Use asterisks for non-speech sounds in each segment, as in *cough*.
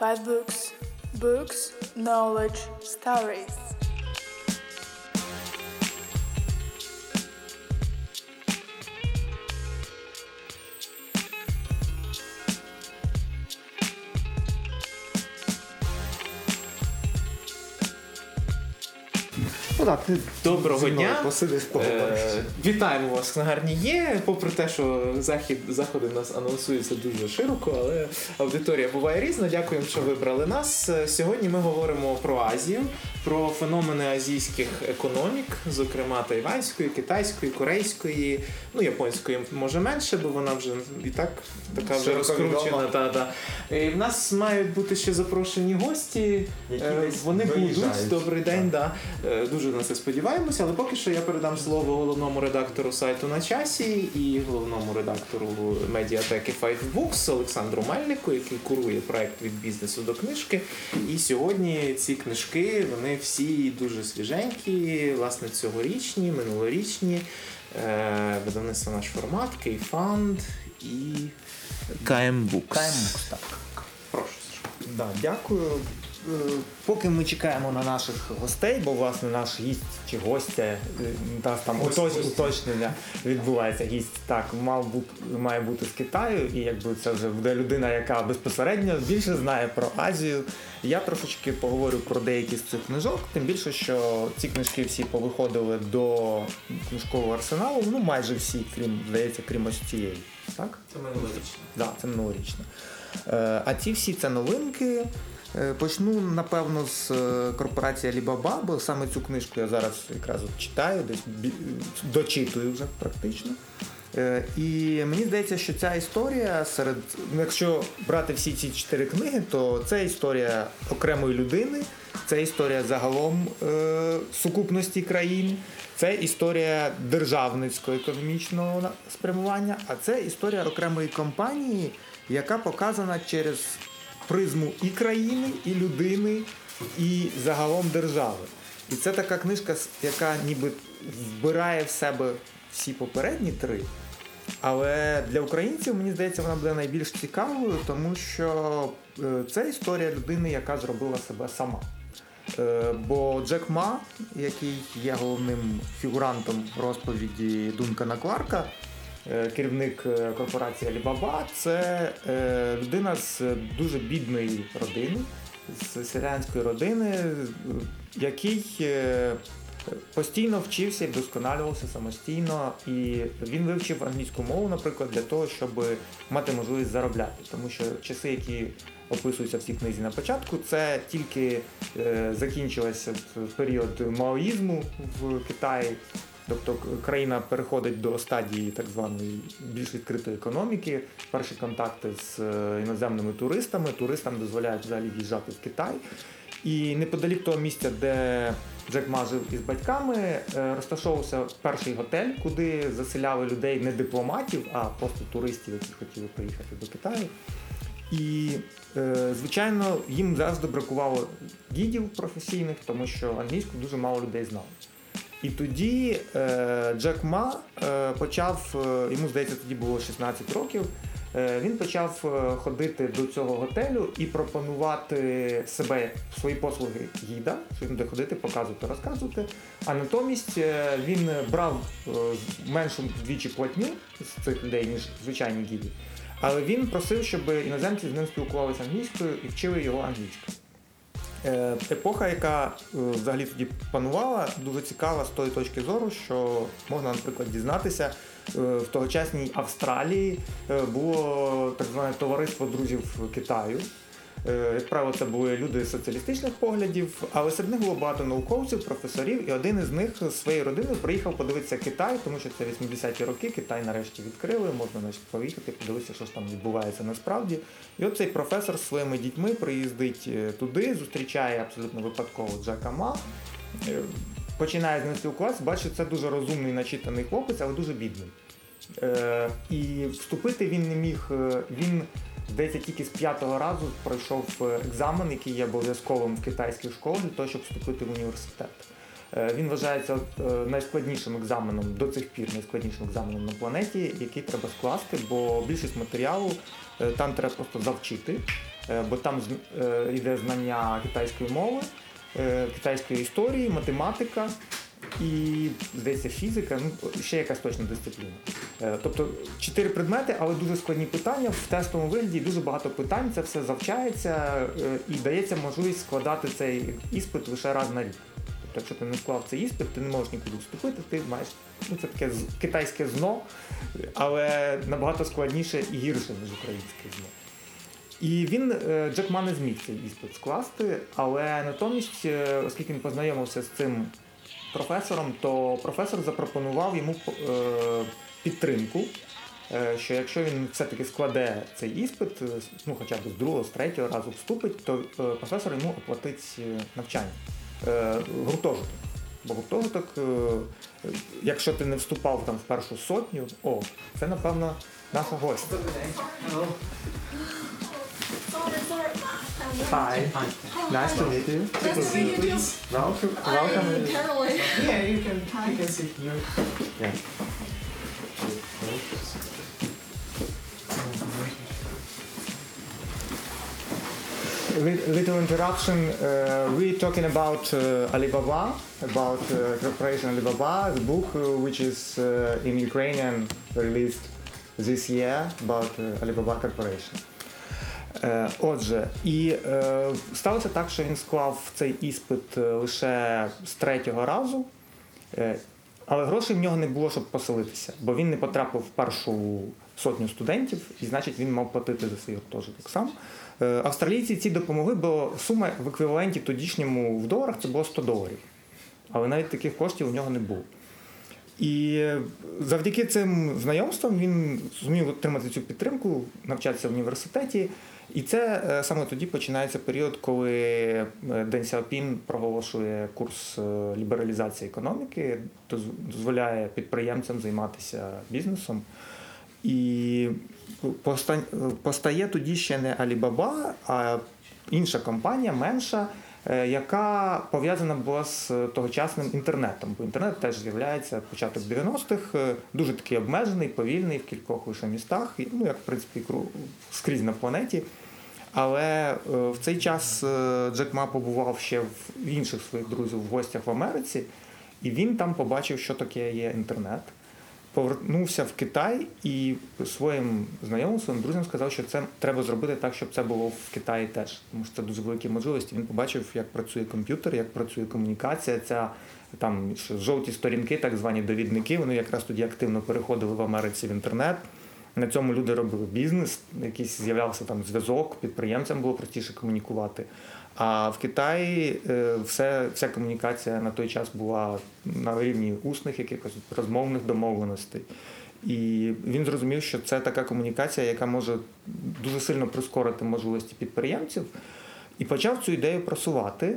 Five books. Books, knowledge, stories. Так, ти Доброго дня. Посиди. Е, Вітаємо вас на гарні є. Попри те, що захід заходи в нас анонсуються дуже широко, але аудиторія буває різна. Дякуємо, що вибрали нас. Е, Сьогодні ми говоримо про Азію, про феномени азійських економік, зокрема тайванської, китайської, корейської, ну японської може менше, бо вона вже і так така вже розкручена. Та, та. І в нас мають бути ще запрошені гості. Які Е, Вони будуть. Добрий день, да. Е, Дуже на це сподіваємося, але поки що я передам слово головному редактору сайту на часі і головному редактору медіатеки Books Олександру Мельнику, який курує проект від бізнесу до книжки. І сьогодні ці книжки вони всі дуже свіженькі, власне, цьогорічні, минулорічні. Е, Видавництво наш формат, Кейфанд і KM Books. KM Books, так. Прошу. Да, дякую. Е, Поки ми чекаємо на наших гостей, бо власне наш гість чи гостя, е, та там Гость, уточ- уточнення відбувається. Гість так мав бути має бути з Китаю, і якби це вже буде людина, яка безпосередньо більше знає про Азію. Я трошечки поговорю про деякі з цих книжок, тим більше, що ці книжки всі повиходили до книжкового арсеналу. Ну майже всі, крім здається, крім ось цієї. Так? Це минулорічно. Да, це минулорічно. Е, А ці всі це новинки. Е, Почну, напевно, з е, корпорації Alibaba, бо саме цю книжку я зараз якраз от читаю, десь дочитую вже практично. Е, І мені здається, що ця історія серед. ну, Якщо брати всі ці чотири книги, то це історія окремої людини, це історія загалом е, сукупності країн, це історія державницького економічного спрямування, а це історія окремої компанії, яка показана через призму і країни, і людини, і загалом держави. І це така книжка, яка ніби вбирає в себе всі попередні три. Але для українців, мені здається, вона буде найбільш цікавою, тому що е, це історія людини, яка зробила себе сама. Е, Бо Джек Ма, який є головним фігурантом розповіді Дункана Кларка, керівник е, корпорації Alibaba, це е, людина з дуже бідної родини, з селянської родини, е, який е, постійно вчився і вдосконалювався самостійно, і він вивчив англійську мову, наприклад, для того, щоб мати можливість заробляти. Тому що часи, які описуються в цій книзі на початку, це тільки е, закінчилася період маоїзму в Китаї. Тобто країна переходить до стадії так званої більш відкритої економіки, перші контакти з е, іноземними туристами. Туристам дозволяють взагалі в'їжджати в Китай. І неподалік того місця, де Джек Ма жив із батьками, е, розташовувався перший готель, куди заселяли людей не дипломатів, а просто туристів, які хотіли приїхати до Китаю. І, е, звичайно, їм завжди бракувало гідів професійних, тому що англійську дуже мало людей знало. І тоді е, Джек Ма е, почав, е, йому здається, тоді було 16 років. Е, він почав е, ходити до цього готелю і пропонувати себе свої послуги гіда, що він буде ходити, показувати, розказувати. А натомість е, він брав меншу вдвічі платню з цих людей, ніж звичайні гіди. Але він просив, щоб іноземці з ним спілкувалися англійською і вчили його англійською. Е, Епоха, яка е, взагалі тоді панувала, дуже цікава з тої точки зору, що можна, наприклад, дізнатися, е, в тогочасній Австралії було так зване товариство друзів Китаю. Е, Як правило, це були люди соціалістичних поглядів, але серед них було багато науковців, професорів, і один із них з своєю родиною приїхав подивитися Китай, тому що це 80-ті роки, Китай нарешті відкрили, можна значить, поїхати, подивитися, що ж там відбувається насправді. І от цей професор з своїми дітьми приїздить е, туди, зустрічає абсолютно випадково Джека Ма. е, Починає з спілкуватися, бачить, це дуже розумний, начитаний хлопець, але дуже бідний. І вступити він не міг. Він, здається, тільки з п'ятого разу пройшов е, екзамен, який є обов'язковим в китайських школах для того, щоб вступити в університет. Е, Він вважається е, найскладнішим екзаменом до цих пір, найскладнішим екзаменом на планеті, який треба скласти, бо більшість матеріалу там треба просто завчити, бо там йде знання китайської мови, китайської історії, математика і, здається, фізика, ну ще якась точна дисципліна. Е, Тобто чотири предмети, але дуже складні питання в тестовому вигляді, дуже багато питань, це все завчається е, і дається можливість складати цей іспит лише раз на рік. Тобто, якщо ти не склав цей іспит, ти не можеш нікуди вступити, ти маєш ну це таке китайське зно, але набагато складніше і гірше, ніж українське зно. І він е, Джек Ма не зміг цей іспит скласти, але натомість, оскільки він познайомився з цим професором, то професор запропонував йому е, підтримку, е, що якщо він все-таки складе цей іспит, е, ну хоча б з другого, з третього разу вступить, то професор йому оплатить навчання. Гуртожиток. Бо гуртожиток, якщо ти не вступав там в першу сотню, о, це напевно наша гостя. Hi. Nice to meet you. Nice to meet you too. Welcome. I'm Welcome. Caroline. Yeah, you can, you can sit here. Yeah. Lit- Little interruption. Uh, we're talking about uh, Alibaba, about uh, corporation Alibaba, the book uh, which is uh, in Ukrainian released this year about uh, Alibaba Corporation. Е, Отже, і е, сталося так, що він склав цей іспит е, лише з третього разу, але грошей в нього не було, щоб поселитися, бо він не потрапив в першу сотню студентів, і значить він мав платити за свій гуртожиток сам. Австралійці ці допомогли, бо сума в еквіваленті тодішньому в доларах це було 100 доларів. Але навіть таких коштів у нього не було. І завдяки цим знайомствам він зумів отримати цю підтримку, навчатися в університеті. І це е, саме тоді починається період, коли е, Ден Сяопін проголошує курс е, лібералізації економіки, дозволяє підприємцям займатися бізнесом. І поста- постає тоді ще не Alibaba, а інша компанія, менша, яка пов'язана була з тогочасним інтернетом. Бо інтернет теж з'являється початок 90-х, е, дуже такий обмежений, повільний в кількох лише містах, ну як в принципі скрізь на планеті. Але е, в цей час е, Джек Ма побував ще в інших своїх друзів в гостях в Америці, і він там побачив, що таке є інтернет. Повернувся в Китай і своїм знайомим, своїм друзям сказав, що це треба зробити так, щоб це було в Китаї теж. Тому що це дуже великі можливості. Він побачив, як працює комп'ютер, як працює комунікація. Ця там жовті сторінки, так звані довідники. Вони якраз тоді активно переходили в Америці в інтернет. На цьому люди робили бізнес, якийсь з'являвся там зв'язок, підприємцям було простіше комунікувати. А в Китаї е, все, вся комунікація на той час була на рівні усних якихось розмовних домовленостей. І він зрозумів, що це така комунікація, яка може дуже сильно прискорити можливості підприємців. І почав цю ідею просувати,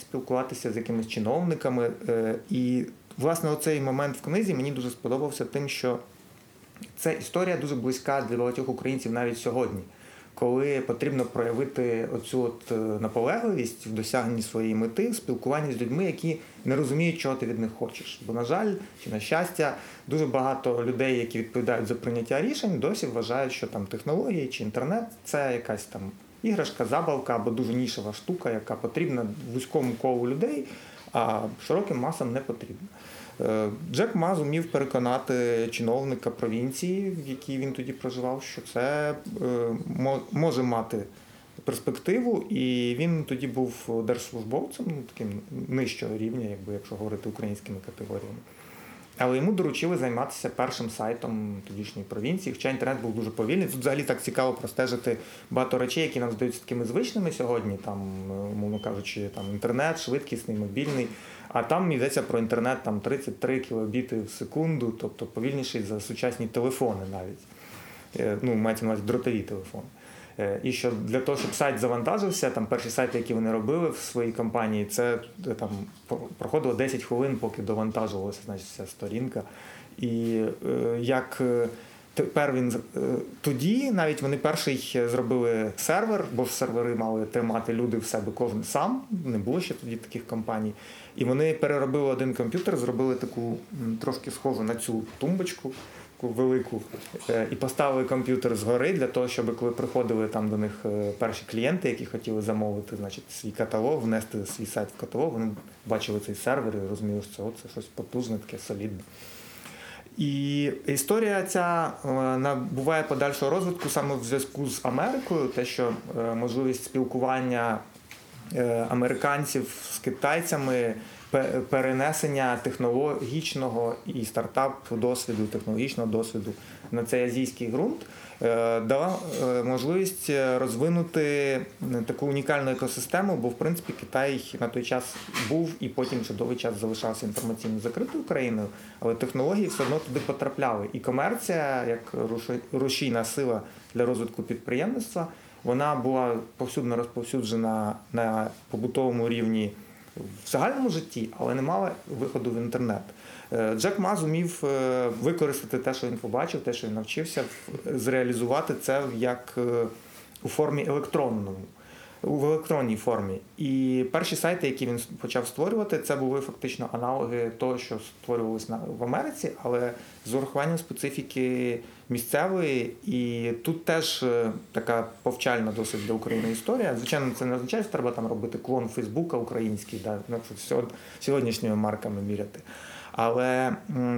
спілкуватися з якимись чиновниками. Е, І, власне, оцей момент в книзі мені дуже сподобався тим, що це історія дуже близька для багатьох українців навіть сьогодні, коли потрібно проявити оцю от е, наполегливість в досягненні своєї мети, в спілкуванні з людьми, які не розуміють, чого ти від них хочеш. Бо, на жаль, чи на щастя, дуже багато людей, які відповідають за прийняття рішень, досі вважають, що там технології чи інтернет це якась там іграшка, забавка або дуже нішева штука, яка потрібна вузькому колу людей, а широким масам не потрібна. Е, Джек Ма зумів переконати чиновника провінції, в якій він тоді проживав, що це е, може мати перспективу, і він тоді був держслужбовцем, ну таким нижчого рівня, якби якщо говорити українськими категоріями. Але йому доручили займатися першим сайтом тодішньої провінції, хоча інтернет був дуже повільний. Тут взагалі так цікаво простежити багато речей, які нам здаються такими звичними сьогодні, там, е, умовно кажучи, там інтернет, швидкісний, мобільний. А там йдеться про інтернет там 33 кілобіти в секунду, тобто повільніший за сучасні телефони навіть. Е, Ну, мається на увазі дротові телефони. Е, І що для того, щоб сайт завантажився, там перші сайти, які вони робили в своїй компанії, це е, там проходило 10 хвилин, поки довантажувалася значить, ця сторінка. І як Тепер він тоді навіть вони перший зробили сервер, бо сервери мали тримати люди в себе кожен сам. Не було ще тоді таких компаній. І вони переробили один комп'ютер, зробили таку трошки схожу на цю тумбочку таку велику, е, і поставили комп'ютер згори для того, щоб коли приходили там до них е, перші клієнти, які хотіли замовити значить, свій каталог, внести свій сайт в каталог, вони бачили цей сервер і розуміли, що це щось потужне, таке солідне. І історія ця е, набуває подальшого розвитку саме в зв'язку з Америкою, те, що можливість спілкування американців з китайцями перенесення технологічного і стартап досвіду, технологічного досвіду на цей азійський ґрунт е, дала е, можливість розвинути таку унікальну екосистему, бо в принципі Китай на той час був і потім ще довгий час залишався інформаційно закритою країною, але технології все одно туди потрапляли. І комерція, як рушійна сила для розвитку підприємництва, вона була повсюдно розповсюджена на побутовому рівні в загальному житті, але не мала виходу в інтернет. Е, Джек Ма зумів е, використати те, що він побачив, те, що він навчився, зреалізувати це як е, у формі електронному в електронній формі. І перші сайти, які він почав створювати, це були фактично аналоги того, що створювалися в Америці, але з урахуванням специфіки місцевої. І тут теж е, така повчальна досить для України історія. Звичайно, це не означає, що треба там робити клон Фейсбука український, да, сьогоднішніми марками міряти. Але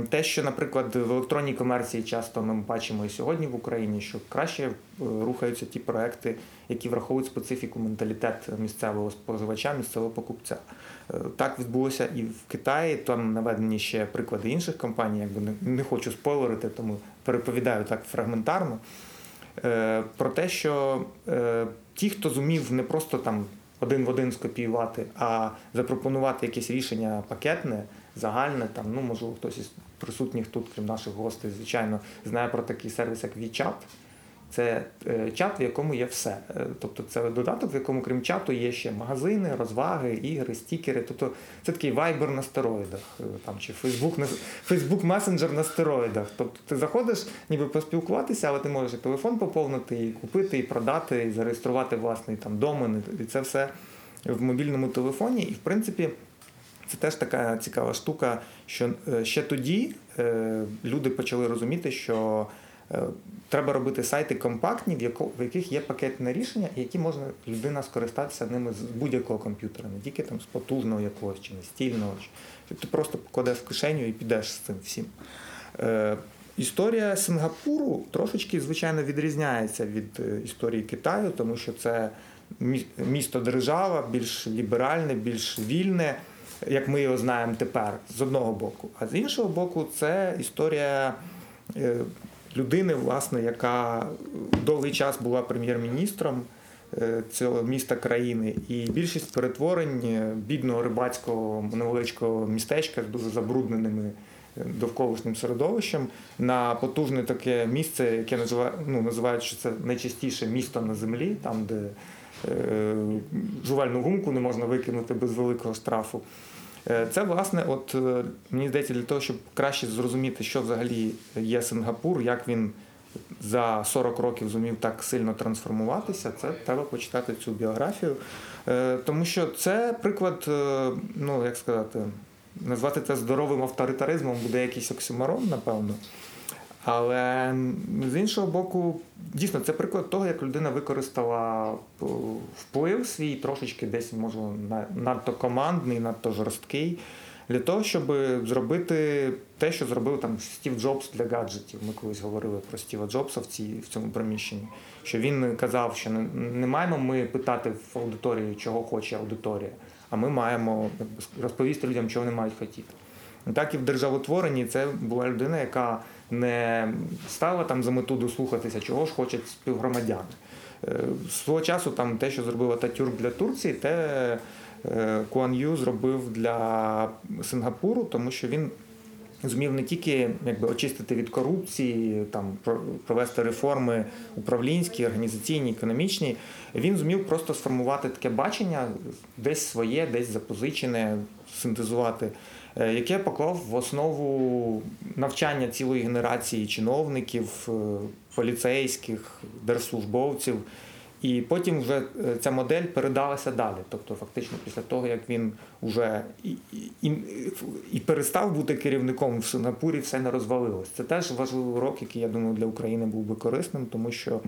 те, що, наприклад, в електронній комерції часто ми бачимо і сьогодні в Україні, що краще е, рухаються ті проекти, які враховують специфіку менталітет місцевого споживача, місцевого покупця. Е, так відбулося і в Китаї. Там наведені ще приклади інших компаній, якби не хочу спойлерити, тому переповідаю так фрагментарно. Е, про те, що ті, хто зумів не просто там один в один скопіювати, а запропонувати якесь рішення пакетне загальне. Там, ну, можливо, хтось із присутніх тут, крім наших гостей, звичайно, знає про такий сервіс, як WeChat. Це е, чат, в якому є все. Е, тобто це додаток, в якому, крім чату, є ще магазини, розваги, ігри, стікери. Тобто це такий вайбер на стероїдах, е, там, чи Фейсбук на Фейсбук месенджер на стероїдах. Тобто ти заходиш, ніби поспілкуватися, але ти можеш і телефон поповнити, і купити, і продати, і зареєструвати власний там домен. І це все в мобільному телефоні. І в принципі. Це теж така цікава штука, що ще тоді люди почали розуміти, що треба робити сайти компактні, в яких є пакетне рішення, які можна людина скористатися ними з будь-якого комп'ютера, не тільки там з потужного якогось чи настільного. Що ти просто покладеш в кишеню і підеш з цим всім. Історія Сингапуру трошечки, звичайно, відрізняється від історії Китаю, тому що це місто держава більш ліберальне, більш вільне як ми його знаємо тепер, з одного боку. А з іншого боку, це історія е, людини, власне, яка довгий час була прем'єр-міністром е, цього міста країни. І більшість перетворень е, бідного рибацького невеличкого містечка з дуже забрудненими. Довколишнім середовищем на потужне таке місце, яке називають, ну, називають, що це найчастіше місто на землі, там, де е, жувальну гумку не можна викинути без великого штрафу. Е, це, власне, от е, мені здається, для того, щоб краще зрозуміти, що взагалі є Сингапур, як він за 40 років зумів так сильно трансформуватися, це треба почитати цю біографію. Е, тому що це приклад, ну як сказати, назвати це здоровим авторитаризмом буде якийсь оксюмарон, напевно. Але з іншого боку, дійсно, це приклад того, як людина використала вплив свій трошечки десь, може, надто командний, надто жорсткий, для того, щоб зробити те, що зробив там Стів Джобс для гаджетів. Ми колись говорили про Стіва Джобса в цій, в цьому приміщенні. Що він казав, що не, не маємо ми питати в аудиторії, чого хоче аудиторія, а ми маємо розповісти людям, чого вони мають хотіти. Так і в державотворенні це була людина, яка не стала там за мету дослухатися, чого ж хочуть співгромадяни. Е, свого часу там те, що зробила Татюрк для Турції, те е, Куан Ю зробив для Сингапуру, тому що він зумів не тільки якби очистити від корупції, там провести реформи управлінські, організаційні, економічні. Він зумів просто сформувати таке бачення, десь своє, десь запозичене, синтезувати, яке поклав в основу навчання цілої генерації чиновників, е, поліцейських, держслужбовців. І потім вже е, ця модель передалася далі. Тобто, фактично, після того, як він вже і, і, і перестав бути керівником в Сингапурі, все не розвалилось. Це теж важливий урок, який я думаю для України був би корисним, тому що.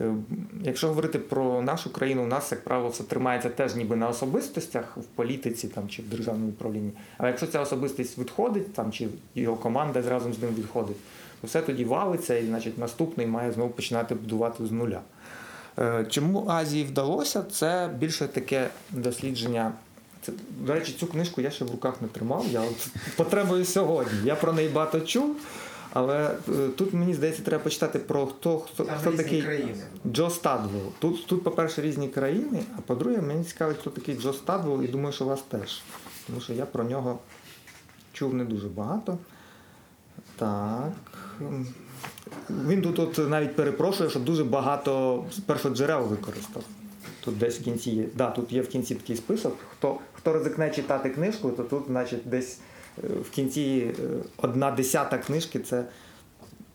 Е, Якщо говорити про нашу країну, у нас, як правило, все тримається теж ніби на особистостях в політиці там, чи в державному управлінні. А якщо ця особистість відходить, там, чи його команда разом з ним відходить, то все тоді валиться, і значить наступний має знову починати будувати з нуля. Е, Чому Азії вдалося? Це більше таке дослідження. Це, до речі, цю книжку я ще в руках не тримав. Я потребую сьогодні. Я про неї багато чув, але е, тут мені здається, треба почитати про хто, хто, хто такий Джо Стадвелл. Тут, тут, по-перше, різні країни, а по-друге, мені цікавить, хто такий Джо Стадвелл, і думаю, що вас теж. Тому що я про нього чув не дуже багато. Так. Він тут, тут навіть перепрошує, що дуже багато першоджерел використав. Тут десь в кінці є. Да, тут є в кінці такий список. Хто, хто ризикне читати книжку, то тут, значить, десь в кінці е, одна десята книжки це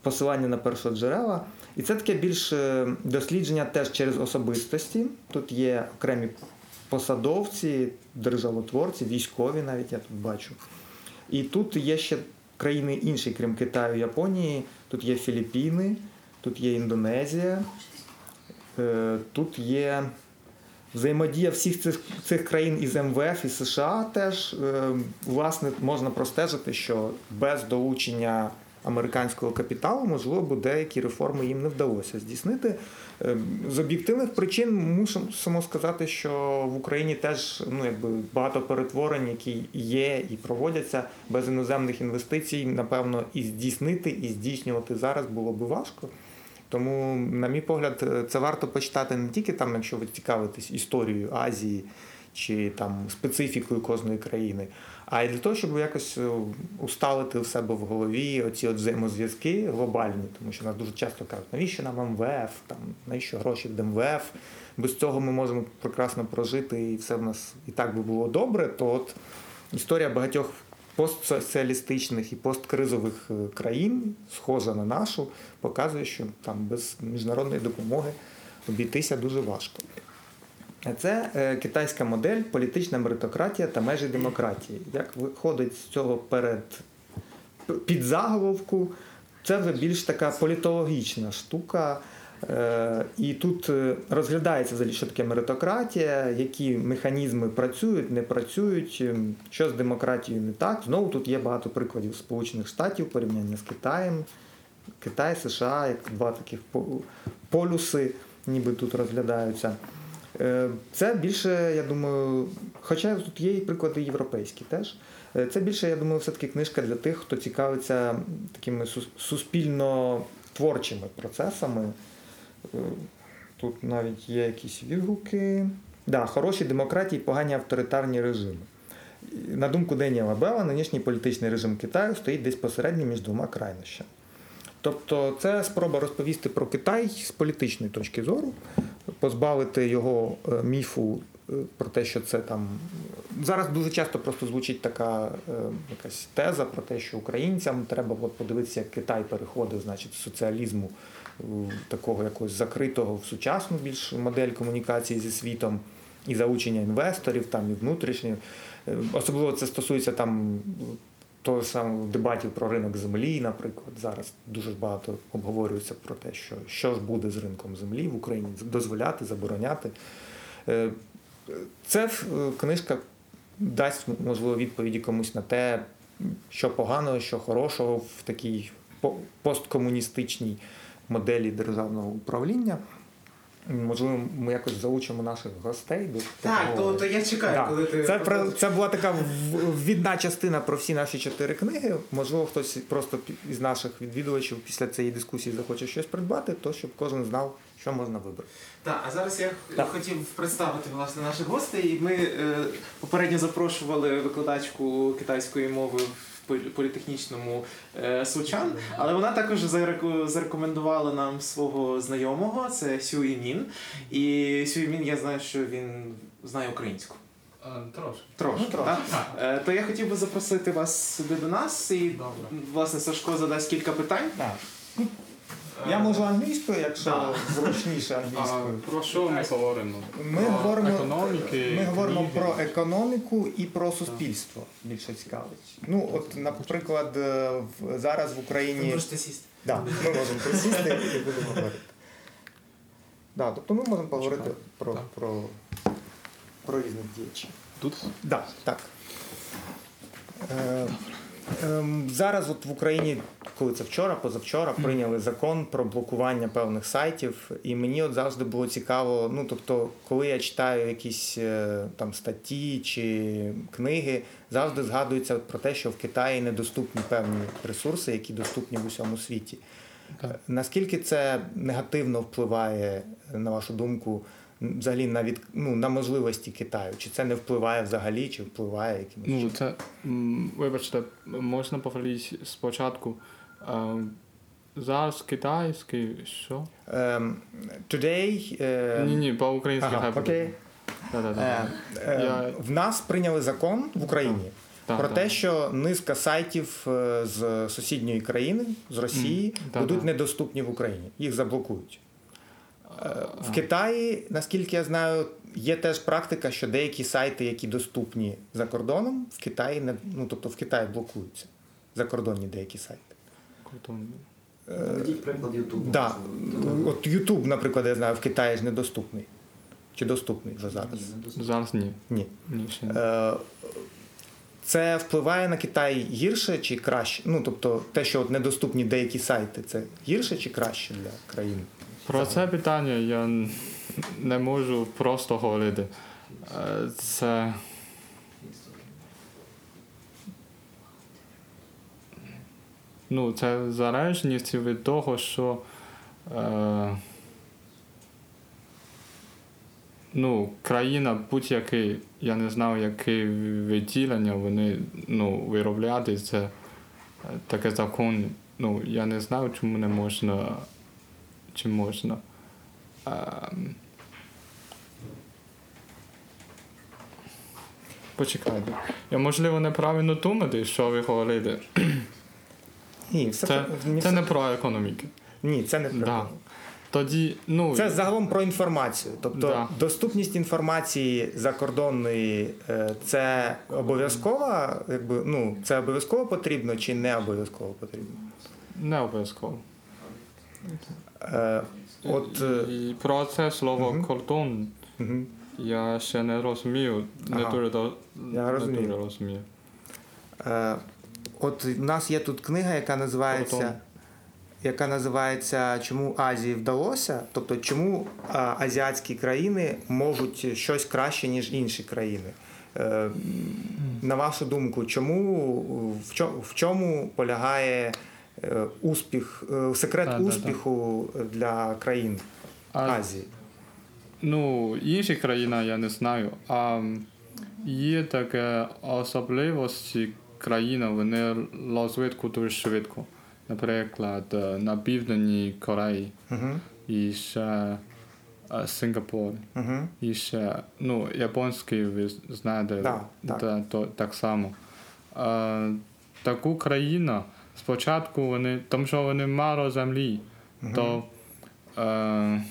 посилання на першоджерела. І це таке більш е, дослідження теж через особистості. Тут є окремі посадовці, державотворці, військові навіть я тут бачу. І тут є ще країни інші, крім Китаю, Японії. Тут є Філіппіни, тут є Індонезія, е, тут є взаємодія всіх цих, цих країн із МВФ і США теж. Е, Власне, можна простежити, що без долучення американського капіталу, можливо, деякі реформи їм не вдалося здійснити. Е, З об'єктивних причин мусимо сказати, що в Україні теж ну, якби, багато перетворень, які є і проводяться без іноземних інвестицій, напевно, і здійснити, і здійснювати зараз було би важко. Тому, на мій погляд, е, це варто почитати не тільки там, якщо ви цікавитесь історією Азії чи там специфікою кожної країни, а й для того, щоб якось е, усталити в себе в голові оці от взаємозв'язки глобальні, тому що нас дуже часто кажуть, навіщо нам МВФ, там навіщо гроші в МВФ? Без цього ми можемо прекрасно прожити, і все в нас і так би було добре. То от історія багатьох постсоціалістичних і посткризових е, країн, схожа на нашу, показує, що там без міжнародної допомоги обійтися дуже важко. Це е, китайська модель, політична меритократія та межі демократії. Як виходить з цього перед під заголовку, це вже більш така політологічна штука. Е, І тут е, розглядається взагалі, що таке меритократія, які механізми працюють, не працюють, ем, що з демократією не так. Знову тут є багато прикладів Сполучених Штатів, порівняння з Китаєм. Китай, США, як два таких по- полюси, ніби тут розглядаються. Е, Це більше, я думаю, хоча тут є і приклади європейські теж. Це більше, я думаю, все-таки книжка для тих, хто цікавиться такими суспільно-творчими процесами. Е, Тут навіть є якісь відгуки. Да, хороші демократії, погані авторитарні режими. На думку Деніела Бела, нинішній політичний режим Китаю стоїть десь посередньо між двома крайнощами. Тобто це спроба розповісти про Китай з політичної точки зору, позбавити його е, міфу е, про те, що це там. Зараз дуже часто просто звучить така якась теза про те, що українцям треба подивитися, як Китай переходив значить, з соціалізму такого якогось закритого в сучасну більш модель комунікації зі світом і залучення інвесторів, там і внутрішніх. Е, Особливо це стосується там того самого дебатів про ринок землі, наприклад, зараз дуже багато обговорюється про те, що, що ж буде з ринком землі в Україні, дозволяти, забороняти. Е, Це е, книжка дасть, можливо, відповіді комусь на те, що поганого, що хорошого в такій посткомуністичній моделі державного управління. Можливо, ми якось залучимо наших гостей до Так, то, то я чекаю, Да. коли ти Це, про- це була така відна частина про всі наші чотири книги. Можливо, хтось просто із наших відвідувачів після цієї дискусії захоче щось придбати, то щоб кожен знав, що можна вибрати. Так, а зараз я Так. хотів представити власне наших гостей. Ми е, попередньо запрошували викладачку китайської мови політехнічному е, Сучан. Але вона також зарекомендувала нам свого знайомого, це Сюї Мін. І Сюї Мін, я знаю, що він знає українську. Трошки. Трошки, Ну, трошки. так? Е, То я хотів би запросити вас сюди до нас і Добре. власне Сашко задасть кілька питань. Так. Я можу англійською, якщо зручніше англійською. про що ми говоримо? Ми говоримо, економіки, ми говоримо про економіку і про суспільство більше цікавить. Ну, от, наприклад, е, зараз в Україні. можете сісти. Да, ми можемо присісти і будемо говорити. Да, тобто ми можемо поговорити про, про, про різних діячів. Тут? Да, так. Е, ем, зараз от в Україні, коли це вчора, позавчора, прийняли закон про блокування певних сайтів. І мені от завжди було цікаво, ну тобто, коли я читаю якісь е, там статті чи книги, завжди згадується про те, що в Китаї недоступні певні ресурси, які доступні в усьому світі. Так. Наскільки це негативно впливає, на вашу думку, взагалі на від, ну, на можливості Китаю? Чи це не впливає взагалі, чи впливає якимось Ну, це, вибачте, можна повторити спочатку. Зараз китайський, що? Ем, today, е, Ні, ні, по-українськи ага, хай окей. Е, е, Я- В нас прийняли закон в Україні Так, про так. те, що низка сайтів е, з сусідньої країни, з Росії, Мгм, будуть недоступні в Україні. Їх заблокують. Е, В Китаї, наскільки я знаю, є теж практика, що деякі сайти, які доступні за кордоном, в Китаї не ну тобто в Китаї блокуються закордонні деякі сайти. Круто. Наведіть приклад Ютубу. Да. От YouTube, наприклад, я знаю, в Китаї ж недоступний. Чи доступний вже зараз? Зараз ні. Ні. Ні, ні. Е, Це впливає на Китай гірше чи краще? Ну тобто, те, що от недоступні деякі сайти, це гірше чи краще для країни? Про це питання я не можу просто говорити. Е, Це. Ну, це залежність від того, що. Е, ну, країна будь-який, я не знаю, яке відділення вони ну, виробляти, це е, таке закон. Ну, я не знаю, чому не можна чи можна. Ем... Почекайте. Я можливо неправильно думати, що ви говорите. Ні, все Це, ні, це не про економіку. ні, це не Да. правда. Тоді, ну, Це загалом про інформацію. Тобто Да. доступність інформації закордонної е, це обов'язково, якби ну це обов'язково потрібно чи не обов'язково потрібно? не обов'язково. Е, От е, І про це слово Мгм. кордон мгм. я ще не розумію. Не дуже, до- Я не дуже розумію. Е, От в нас є тут книга, яка називається, Кордон. яка називається Чому Азії вдалося? Тобто, чому а, азіатські країни можуть щось краще, ніж інші країни? Е, На вашу думку, чому в чому, в чому полягає успіх, е, секрет Да, да, да. успіху для країн А Азії? Ну, інші країни я не знаю. А є таке особливості країни, вони розвитку дуже швидко. Наприклад, е, на Південній Кореї Угу, і ще е, Сингапур. угу, І ще, ну, японський, ви знаєте, Да, так. та- то, так само. Е, таку країну спочатку вони, тому що вони мало землі, то е,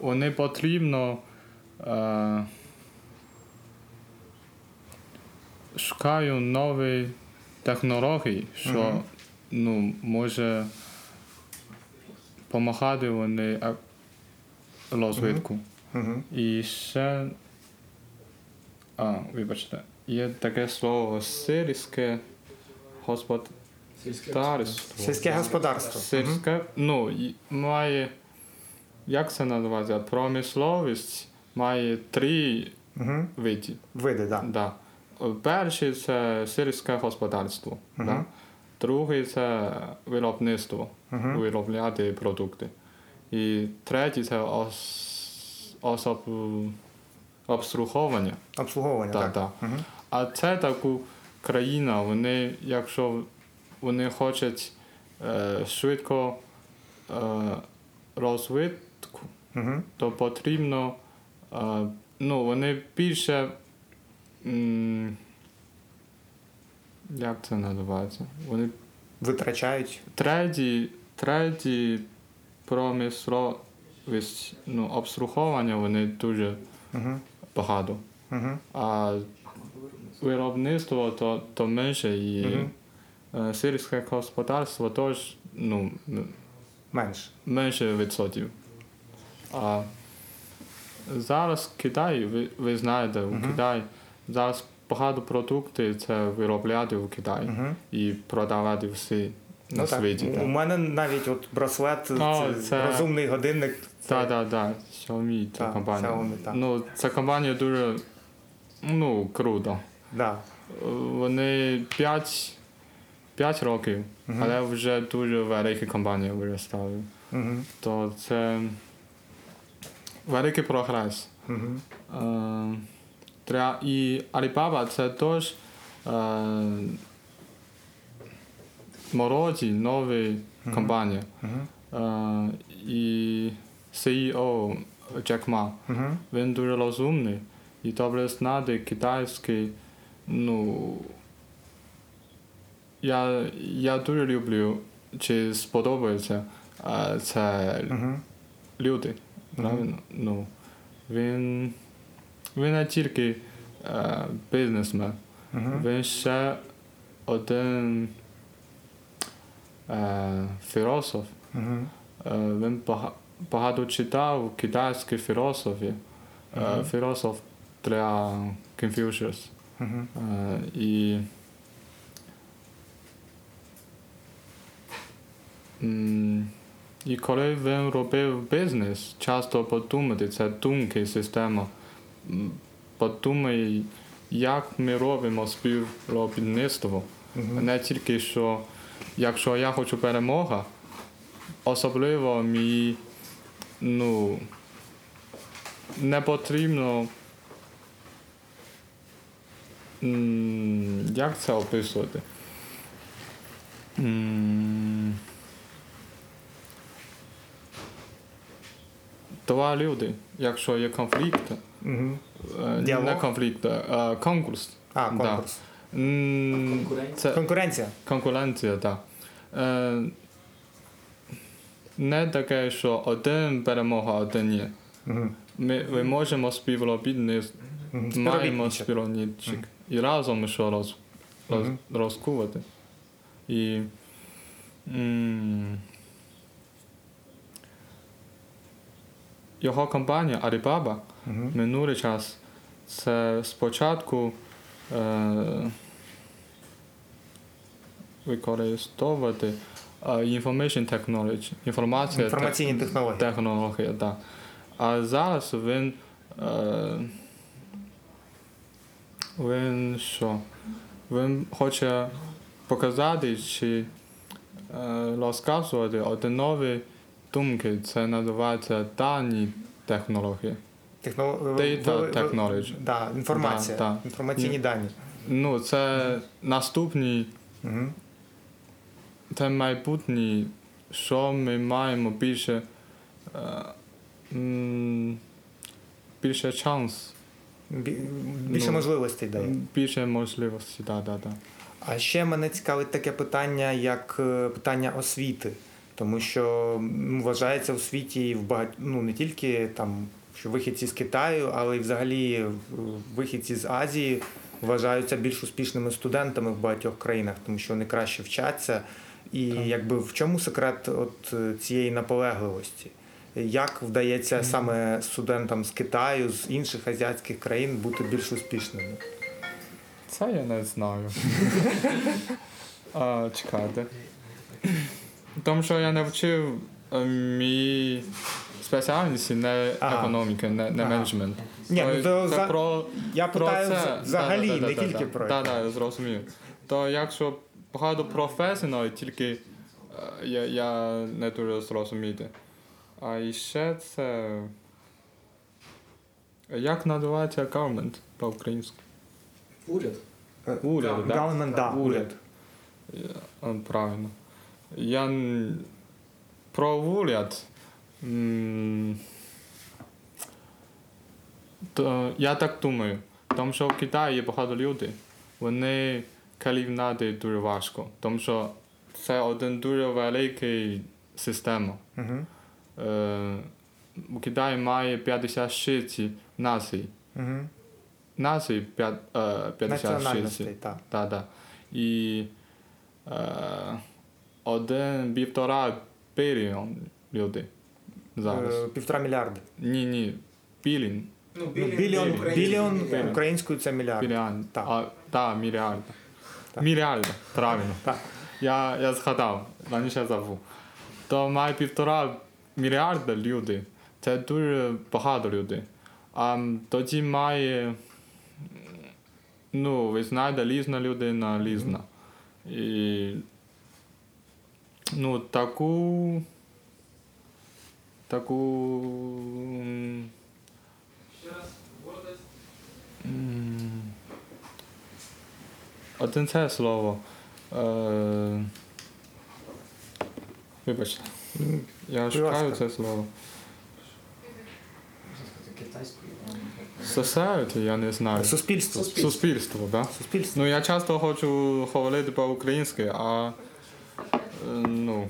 вони потрібно е, шукають нові технології, що Мгм. ну, може допомагати вони е, розвитку. угу. І ще. А, вибачте, є таке слово сільське господарство. Сільське господарство. Сільське, ну, має. Як це називається? Промисловість має три Угу. види. Види, так. Да. Перший це сільське господарство. Мгм. Да? Другий це виробництво, виробляти продукти. І третій це ос... особ... обслуговування. Обслуговування, Так, так. Мгм. А це таку країна, вони, якщо вони хочуть е, швидко е, розвитку, Угу. то потрібно, е, ну, вони більше. м, Як це називається? Вони Витрачають. третій, третій промисловість, ну, обслуговування вони дуже Угу. багато. Угу. А виробництво то, то менше і е, сільське господарство теж ну, Менше. менше відсотків. А зараз Китай, ви, ви знаєте, у Мгм. Китай зараз багато продуктів це виробляти в Китаї Угу. і продавати всі на Ну, так. світі. У мене навіть от браслет, О, це це- розумний годинник. так, так. так. Xiaomi це компанія. Xiaomi, так. Ну, ця компанія дуже ну, круто. Да. Вони 5, 5 років, Мгм. але вже дуже великі компанії вже стали. Угу. То це великий прогрес. Угу. Е, і Alibaba це теж е, молоді, нові компанії. Угу. Е, і CEO Джек Ма, Угу. він дуже розумний і добре знати китайський. Ну, я, я дуже люблю, чи сподобається е, це Угу. люди. Правильно? Ну, він, він не тільки е, бізнесмен, Угу. він ще один е, філософ. Угу. Е, він багато читав китайські філософії. Філософ для Confucius. Угу. І і коли він робив бізнес, часто подумати, це думки, система. Подумай, як ми робимо співробітництво. Мгм. Не тільки що, якщо я хочу перемога, особливо мені ну, не потрібно. Як це описувати? Два люди, якщо є конфлікт, Угу. е, не конфлікт, а конкурс. А, Да. конкурс. М, Конкуренція? Це Конкуренція. конкуренція, так. Е, не таке, що один перемога, один ні. Угу. Ми, ми можемо співробітництво, маємо співробітник і разом що роз, роз, Мгм. розкувати. І м, його компанія Alibaba Угу. минулий час це спочатку е, використовувати е, information technology, інформація Інформаційні технології. технологія, так. А зараз він. Е, він що? Він хоче показати чи е, розказувати один нові думки. Це називається дані технології. Техно... Data ви- ви- technology. Да, інформація. Да, да. Інформаційні дані. Ну, це наступні, Угу. це майбутнє, що ми маємо більше, е, більше шанс, Більше Ну, можливостей дає. більше можливостей, да, да, да. А ще мене цікавить таке питання, як е, питання освіти. Тому що вважається у світі в багать... ну, не тільки там, що вихідці з Китаю, але й взагалі вихідці з Азії вважаються більш успішними студентами в багатьох країнах, тому що вони краще вчаться. І Так. якби в чому секрет от е, цієї наполегливості? Як вдається саме студентам з Китаю, з інших азіатських країн бути більш успішними? Це я не знаю. *laughs* а, чекайте. Тому що я не вчив е, мій спеціальність не Ага. економіка, не, не Ага. менеджмент. Ні, ну, то це за- про Я Про питаю це. взагалі, Да, да, да, не да, тільки про Так, це. так, я зрозумів. То якщо багато професій, тільки е, я, я не дуже зрозуміти. А і ще це. Як називається government по-українськи? Уряд. Уряд, да? Government, да, уряд. Е, Правильно. Я про уряд. То я так думаю. Тому що в Китаї є багато людей. Вони калівнати дуже важко. Тому що це один дуже великий система. Е, у Китаї має 56 націй. Угу. Націй е, 56. Так. Так, так. І е, один півтора біліон людей зараз. Е, Півтора мільярда. Ні, ні. Білін. Ну, Ну, Біліон, біліон українською це мільярд. Біліон. Так. А, так, мільярд. Так. Мільярд, правильно. Так. Я, я згадав, раніше забув. То має півтора мільярда людей. Це дуже багато людей. А тоді має. Ну, ви знаєте, різна людина, різна. І. Ну, таку. Таку. Один це слово. Е, вибачте. Я шукаю це слово. Society, я не знаю. Суспільство. Суспільство, так? Да? Суспільство. Ну, я часто хочу говорити по-українськи, а ну.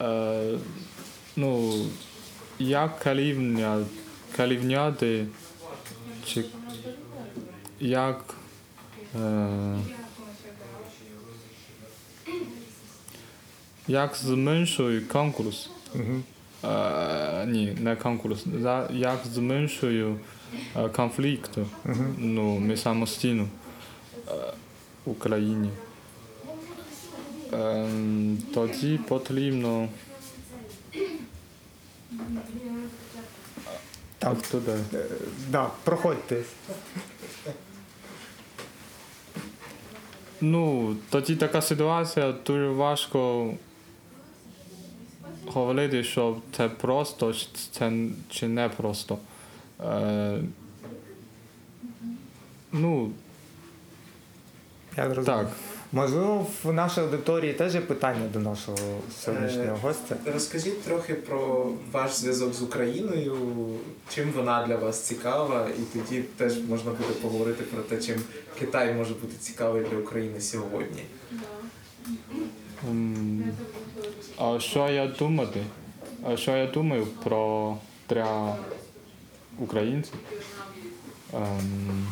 Е, ну, як калівня, калівняти, чи як. Е, як зменшує конкурс. Угу. Е, ні, не конкурс. За, як зменшую е, конфлікт ну, ми самостійно е, в Україні. Е, тоді потрібно. Так. Е, Да, проходьте. Ну, тоді така ситуація дуже важко говорити, що це просто, чи це чи не просто. Е, ну, Я зрозумів. так. Можливо, в нашій аудиторії теж є питання до нашого сьогоднішнього Е, гостя. Розкажіть трохи про ваш зв'язок з Україною, чим вона для вас цікава, і тоді теж можна буде поговорити про те, чим Китай може бути цікавий для України сьогодні. М, А що я думати? А що я думаю про для українців? Ем,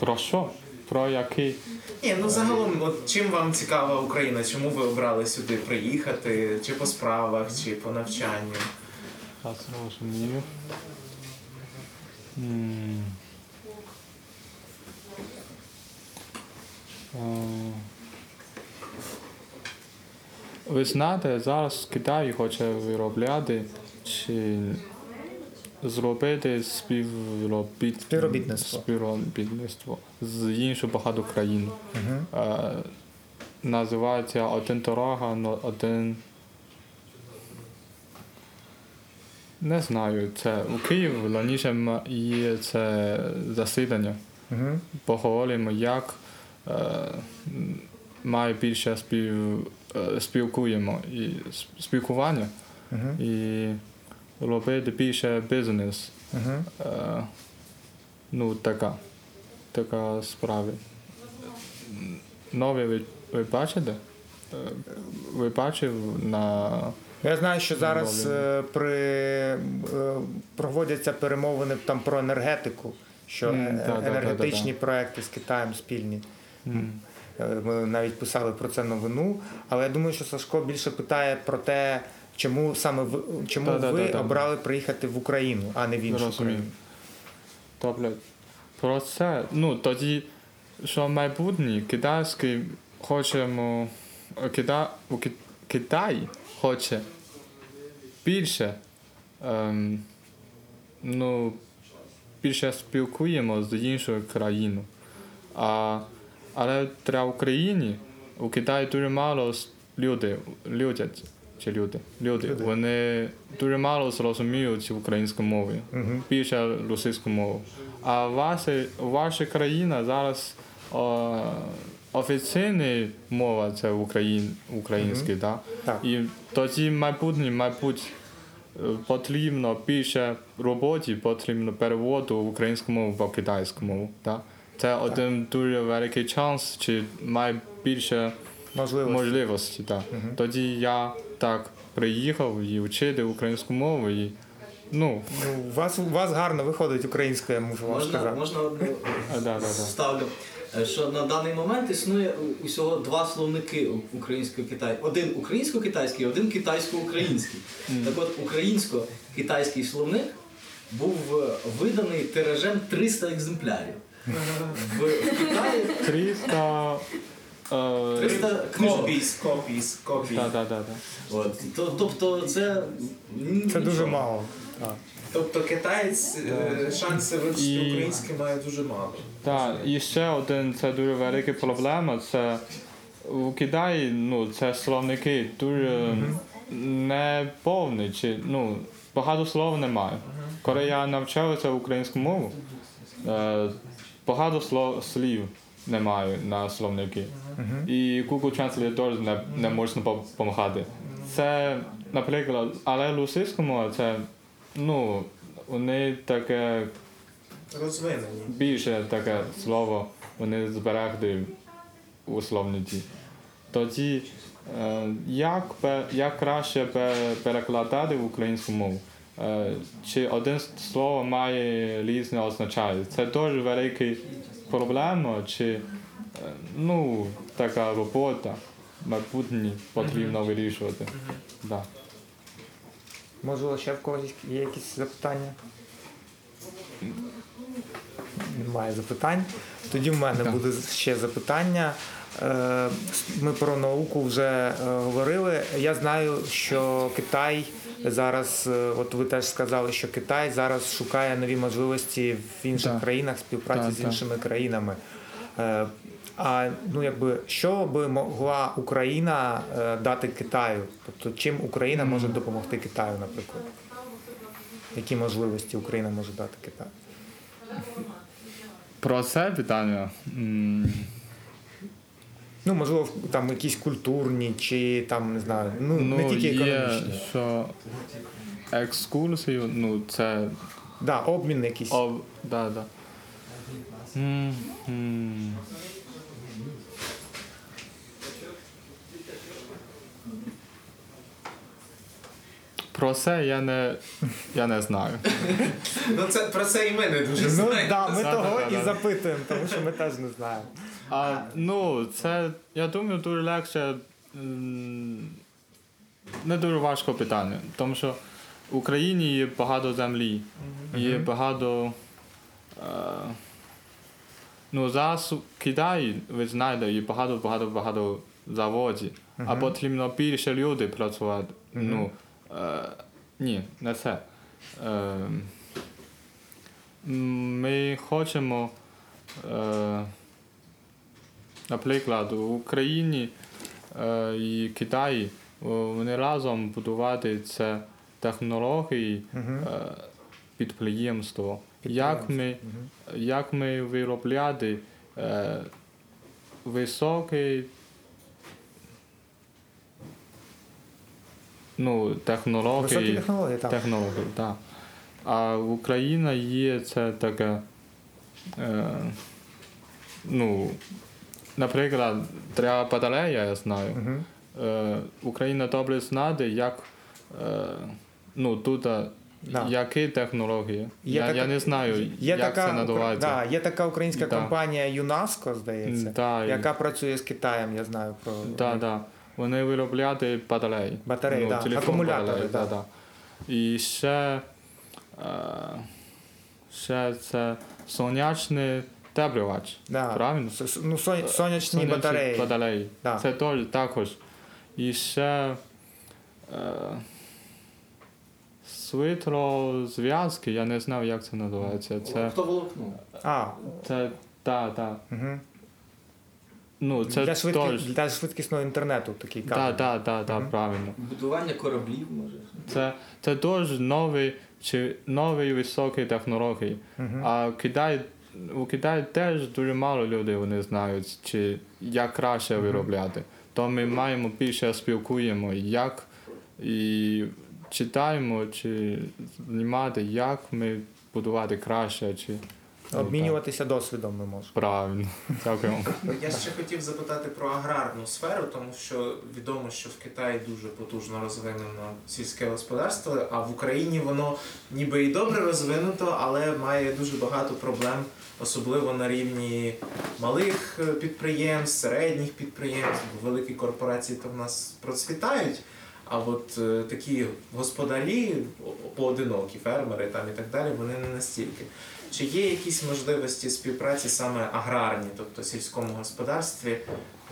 про що? Про який? Ні, ну загалом, от чим вам цікава Україна? Чому ви обрали сюди приїхати? Чи по справах, чи по навчанню? Раз розумію. М. Е, Ви знаєте, зараз Китай хоче виробляти чи зробити співробіт... Співробітництво. співробітництво з іншою багато країн. Угу. Е, називається один дорога, один. Не знаю, це у Києві раніше є це засідання. Поговоримо, як е, має більше спів, спілкуємо і спілкування Угу. і робити більше бізнес. Е, ну, така. Така справа. Нові ви, ви бачите? Е, Ви бачив на. Я знаю, що зараз е, при, е, проводяться перемовини там про енергетику, що е, енергетичні проекти з Китаєм спільні. Е, Ми навіть писали про це новину. Але я думаю, що Сашко більше питає про те, чому саме ви чому ви Да-да-да-да. обрали приїхати в Україну, а не в іншу Розумію. країну. Добре. Про це. Ну, тоді, що майбутнє китайський хочемо. Кита, Китай хоче більше. Ем, ну, більше спілкуємо з іншою країною. А, але для України у Китаї дуже мало людей, людей чи люди. Люди. Люди. Вони дуже мало зрозуміють українську мову, більше російську мову. А ваша, ваша країна зараз о, офіційна мова це Україн, український, да? Так. І тоді майбутнє, мабуть, е, потрібно більше роботи, потрібно переводу в українську мову в китайську мову. Да? Це один дуже великий шанс, чи має більше Можливо. можливості. Да. Тоді я так приїхав і вчити українську мову. І, ну, Ну, у вас, у вас гарно виходить українська, я можу вам Можна, сказати. можна одну *laughs* а, да, да, да. ставлю. Е, Що на даний момент існує усього два словники у- українсько-китайського. Один українсько-китайський, один китайсько-український. Так от українсько-китайський словник був е, виданий тиражем 300 екземплярів. В, Китаї 300... Е, 300 книжок. От. То- Тобто це. м, Це дуже мало. Так. Тобто китаєць е, шанси вивчити І- українське має дуже мало. Так, і ще один це дуже велика проблема. Це у Китаї ну, це словники дуже не повні, чи ну, багато слов немає. Коли я навчався українську мову, е, багато слов, слів немає на словники. І Google Translate теж не, не можна допомагати. Це, наприклад, але російська це ну, вони таке Розвинені. більше таке слово вони зберегли у словниці. Тоді е, як, як краще перекладати в українську мову? Е, чи один слово має різне означає? Це дуже велика проблема, чи е, ну, така робота майбутнє потрібно вирішувати. Да. Можливо, ще в когось є якісь запитання? Немає запитань. Тоді в мене буде ще запитання. Е, Ми про науку вже говорили. Я знаю, що Китай зараз, е, от ви теж сказали, що Китай зараз шукає нові можливості в інших Так. країнах співпраці Так, з так. іншими країнами. Е, А ну якби що би могла Україна е, дати Китаю? Тобто, чим Україна може допомогти Китаю, наприклад? Які можливості Україна може дати Китаю? Про це питання. Ну, можливо, там якісь культурні, чи там не знаю, ну, не тільки є, економічні. що екскурсію, ну це Да, обмін якийсь. об, да, да. М. Про це я не, я не знаю. Ну це про це і ми не дуже Ну знаємо. да, ми того да, да, і запитуємо, тому що ми теж не знаємо. А, ну, це, я думаю, дуже легше. Не дуже важко питання. Тому що в Україні є багато землі, є багато. Е, ну, зараз в Китаї, ви знаєте, є багато, багато, багато заводів. А потрібно більше людей працювати. Ну, е, ні, не це. Е, ми хочемо. Наприклад, в Україні е, і Китаї вони разом будувати це технології е, підприємство. Як ми, як ми виробляти е, високі ну, технології. Високі технології, так. Технології, так. А в Україні є це таке. Е, ну, наприклад, треба батарея, я знаю. Мгм. Е, Україна добре знає, як е, ну, тут е, Да. які технології. Є я, така- я не знаю, Є як така, це називається. да, є така українська Да. компанія ЮНАСКО, здається, Да, яка працює з Китаєм, я знаю про Да, да. Вони виробляють батареї. Батареї, да. Акумулятори, батареї, да. да. І ще, е, ще це сонячний теплювач. Да. Правильно? С- с- Ну, сон- сонячні батареї. батареї. Да. Це теж також. І ще е, світлозв'язки, я не знаю, як це називається. Це, Оптоволокно. А, це, так, так. угу. ну, це для, швидкі, теж. для швидкісного інтернету такий кабель. Так, так, так, так, правильно. Будування кораблів може. Це, це дуже новий чи новий високий технології. А Китай, у Китаї теж дуже мало людей вони знають, чи як краще виробляти. То ми маємо більше спілкуємо, як і читаємо, чи знімати, як ми будувати краще, чи Обмінюватися досвідом ми можемо. правильно. Дякую. Я ще хотів запитати про аграрну сферу, тому що відомо, що в Китаї дуже потужно розвинено сільське господарство, а в Україні воно ніби і добре розвинуто, але має дуже багато проблем, особливо на рівні малих підприємств, середніх підприємств, бо великі корпорації то в нас процвітають. А от е, такі господарі, поодинокі фермери там і так далі, вони не настільки. Чи є якісь можливості співпраці саме аграрні, тобто сільському господарстві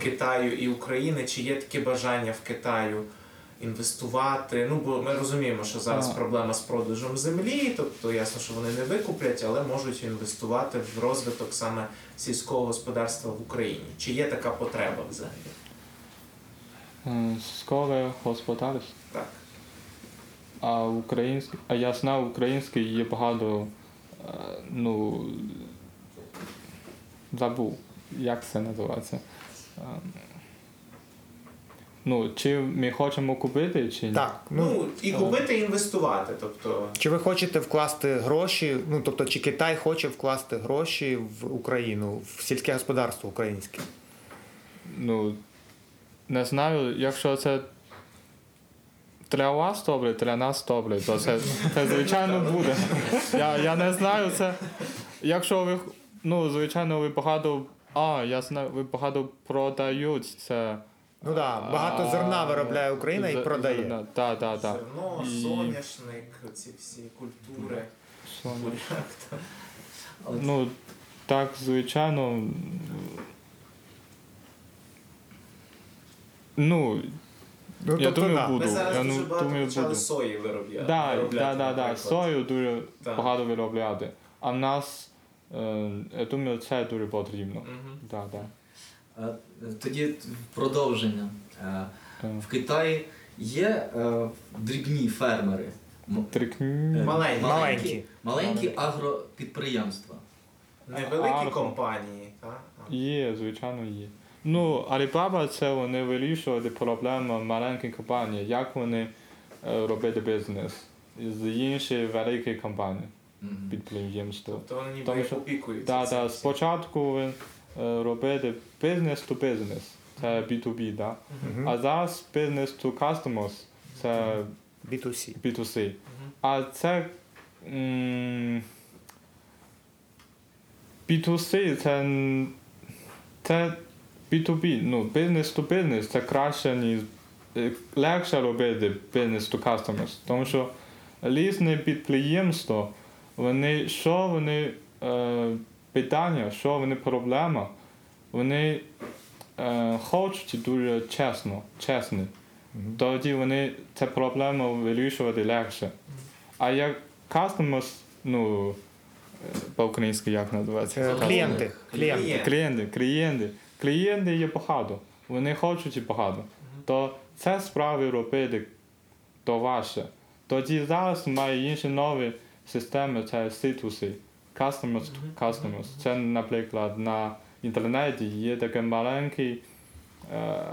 Китаю і України? Чи є таке бажання в Китаю інвестувати? Ну бо ми розуміємо, що зараз А. проблема з продажем землі, тобто ясно, що вони не викуплять, але можуть інвестувати в розвиток саме сільського господарства в Україні. Чи є така потреба взагалі? Сільське господарство. Так. А український, а я знав, український є багато, ну забув, як це називається. Е, Ну, чи ми хочемо купити, чи ні? Так, ну, Ну і купити, і інвестувати. Тобто чи ви хочете вкласти гроші? Ну тобто, чи Китай хоче вкласти гроші в Україну, в сільське господарство українське? Ну, не знаю, якщо це для вас добре, для нас добре, то це, це звичайно буде. Я, я не знаю, це. Якщо ви, ну, звичайно, ви багато. А, я знаю, ви багато продають це. Ну так, да, багато зерна виробляє Україна і продає. Так, так, так. зерно, соняшник, ці всі культури. Ну, так, звичайно. Ну, Ну, я тобто, думаю, да. буду. Ми зараз я дуже ну, багато думаю, почали буду. сої виробляти. Да, да, да, да. наприклад. Сою дуже Так. багато виробляти. А в нас, е, я думаю, це дуже потрібно. Мгм. Да, да. Е, Тоді продовження. Е, Так. В Китаї є е, дрібні фермери. М- Трикні. е, Маленькі. Маленькі. маленькі агропідприємства. Невеликі Альфа. компанії, так? Є, звичайно, є. Ну, Alibaba це вони вирішували проблему маленьких компаній, як вони е, робити бізнес з іншої великої компанії, Мгм. підприємства. Тобто вони ніби що- опікуються. Да, всім. спочатку е, робити business to business, це B2B, да? А зараз business to customers, це B2C. B2C. А це м, B2C це, це B2B, ну, business to business, це краще, ніж е, легше робити business to customers. Тому що різні підприємства, вони, що вони е, питання, що вони проблема, вони е, хочуть дуже чесно, чесні. Тоді вони цю проблему вирішувати легше. А як customers, ну, е, по-українськи як називається? Клієнти. Клієнти. Клієнти, клієнти. Клієнти є багато. Вони хочуть багато. То це справи робити то ваше. Тоді зараз має інші нові системи, це C2C. Customers to customers. Це, наприклад, на інтернеті є такий маленький е,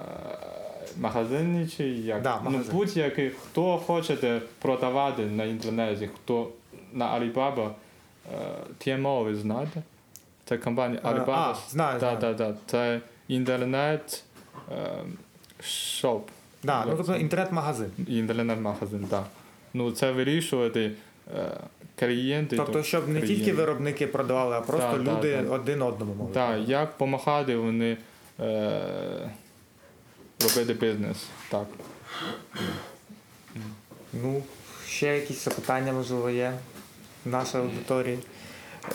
магазин, чи як Да, ну, будь-який, хто хоче продавати на інтернеті, хто на Alibaba, е, TMO, ви знаєте? Це компанія Е, Alibaba. а, знаю, Так, знаю. так, так. Це інтернет е, шоп. Да, ну, тобто інтернет-магазин. Інтернет-магазин, так. Ну, це вирішувати е, клієнти. Тобто, щоб не тільки виробники продавали, а просто так, люди так. один одному могли. Так, як допомагати вони е, робити бізнес. Так. Ну, ще якісь запитання, можливо, є в нашій аудиторії.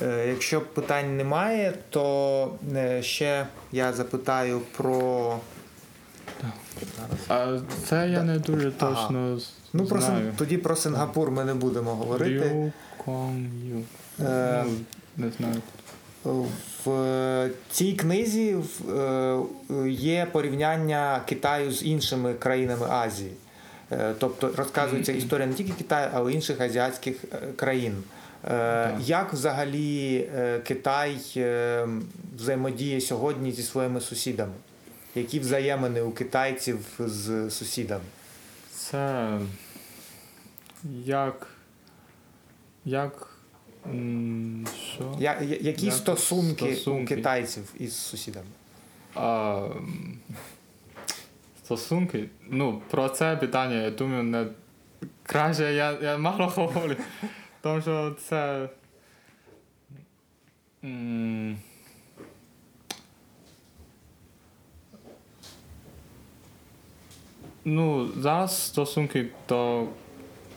Е, якщо питань немає, то е, ще я запитаю про. А це я не дуже точно Ну, про знаю. Тоді про Сингапур ми не будемо говорити. Е, Ну, не знаю. В цій книзі е, є порівняння Китаю з іншими країнами Азії. Е, Тобто розказується історія не тільки Китаю, але й інших азіатських е, країн. Е, Як взагалі е, Китай е, взаємодіє сьогодні зі своїми сусідами? Які взаємини у китайців з сусідами? Це як. Як. Що? Я, я- які Як стосунки, у китайців із сусідами? А, стосунки. Ну, про це питання, я думаю, не краще я, я мало говорю. Тому що це. м, Ну, зараз стосунки то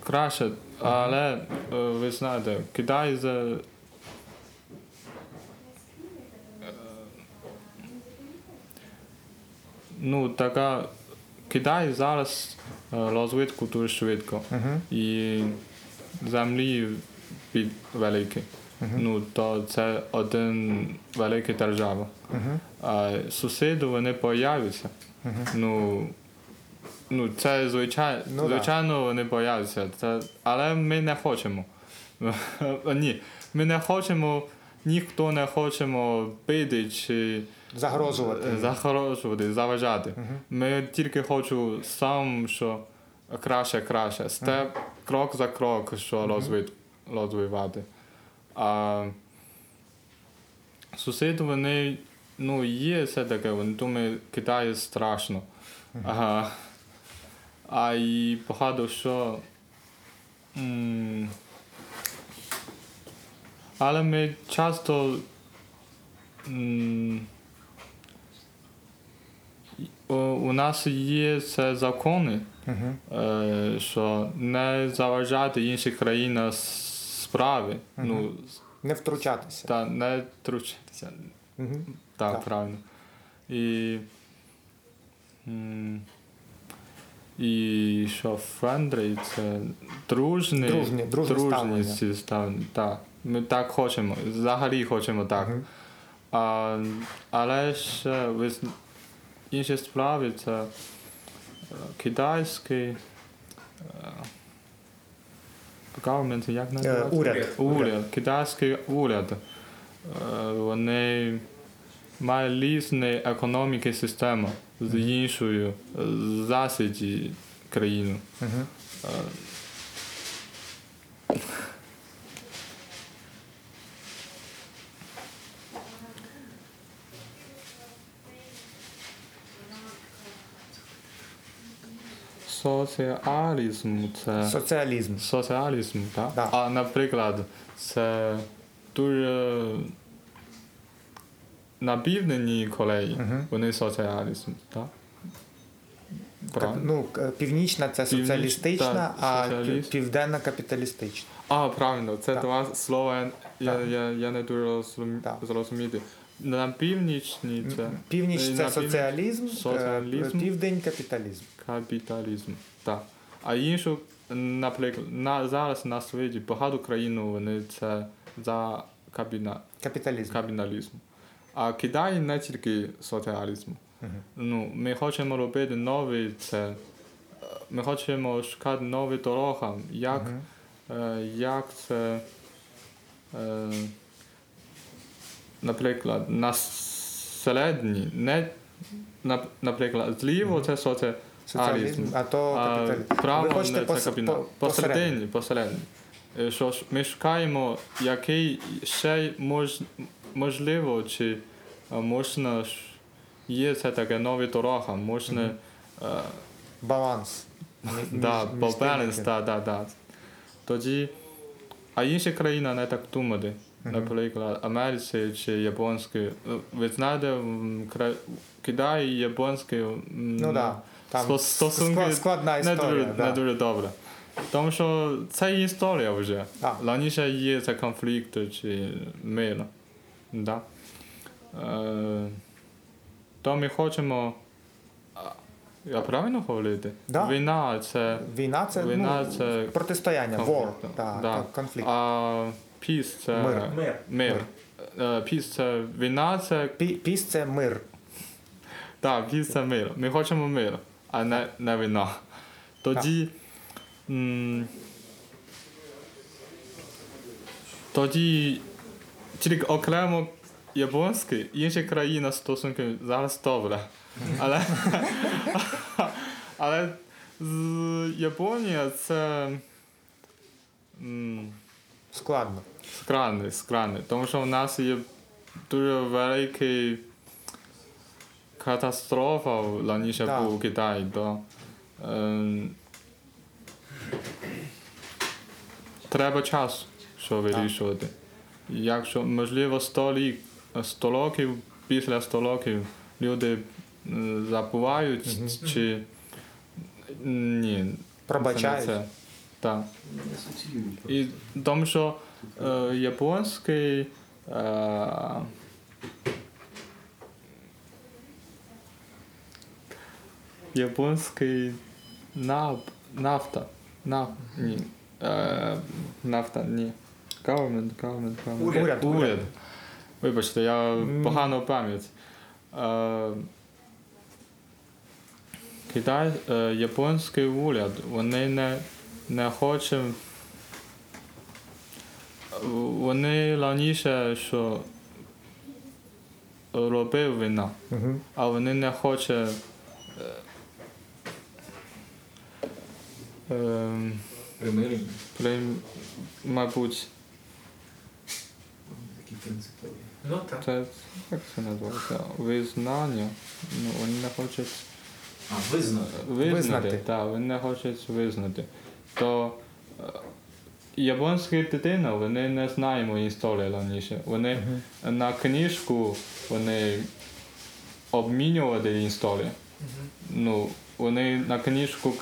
краще, але е, ви знаєте, Китай за Ну, така Китай зараз е, розвитку дуже швидко. І землі під великі. Ну, то це один великий держава. А сусіди вони появляться. Ну, ну, це звичайно, Ну, да. вони появляться. Це, але ми не хочемо. *laughs* Ні, ми не хочемо, ніхто не хочемо бити чи Загрожувати. Е, Загрожувати, заважати. Ми тільки хочу сам, що краще, краще. Степ, крок за крок, що розвивати. А сусіди, вони, ну, є все таке, вони думають, Китай страшно. Ага. А і багато що. м, але ми часто. м, у, нас є це закони, е, що не заважати інші країни справи. Ну, Не втручатися. та не тручатися. Мгм. Так, Так. правильно. І. І що friendly це дружні, Дружні- дружне ставлення. ставлення. Так. Ми так хочемо, взагалі хочемо так. А, але ще ви з- інші справи це китайський. Government, як називається? Уряд. Уряд, китайський уряд. Вони мають різні економіки системи з іншою засіді країни. Е, Соціалізм це. Соціалізм. Соціалізм, так? Да. А, наприклад, це дуже на південній Кореї вони соціалізм, так? Правильно? Ну, північна це Північ- соціалістична, так, а соціаліст. південна капіталістична. А, правильно, це Так. два слова, я, Так. я, я не дуже розум- зрозуміти. На північній це Північ це північ- соціалізм, соціалізм. південь капіталізм. Капіталізм. Так. А іншу, наприклад, на, зараз на світі багато країн вони це за кабіна, Капіталізм. капіталізм. А Китай не тільки соціалізм. Ну, ми хочемо робити нові це. Ми хочемо шукати нові дороги, як, е, як це, е, наприклад, на середній, не, нап- наприклад, зліво це соціалізм, Соціалізм, а то капіталізм. право Ви хочете не пос- це по- Посередині, посередині. Е, Що ж, ми шукаємо, який ще мож, можливо, чи можна ж- є це таке нові дорога, можна е, Баланс. Да, баланс, да, да, да. Тоді, а інші країни не так думали. Наприклад, Америці чи японські. Е, Ви знаєте, кра- Китай і японський Ну да, там сто- стосунки склад- складна не історія. дуже, да. не дуже добре. Тому що це історія вже. Так. Раніше є це конфлікт чи мир. Да? Е, то ми хочемо. Я правильно говорити? Да. Війна це Війна це, Війна ну, це протистояння, war, да, Да. конфлікт. А peace це Мир. Мир. мир. Е, Піс це війна, це Пі- Піс це мир. Так, піс це мир. Ми хочемо мир, а не, не війна. Тоді. м, тоді тільки окремо японські, інші країни стосунки зараз добре. Але, але з Японія це м, Складно. складний, складний. Тому що в нас є дуже великий раніше Так. був у Китаї. То, ем, треба час, щоб вирішувати. Якщо, можливо, 100, рік, 100 років, після 100 років люди забувають, чи ні. Пробачають. Це. Так. І тому що е, японський е, японський нав, нафта. Наф, ні. Е, нафта, ні. Government, government, government. Уряд. Уряд, уряд. Вибачте, я погано пам'ять. Е, Китай, е, японський уряд, вони не, не хочуть. Вони раніше, що робив війна, Угу. а вони не хочуть. Е, е, Примирення. при, мабуть, Такі принципові. Ну так. це як це називається? Визнання. Ну, вони не хочуть А, визнати. визнати. Визнати. Так, вони не хочуть визнати. То е, японські дитина, вони не знаємо історії раніше. Вони на книжку вони обмінювали історію. Ну, вони на книжку,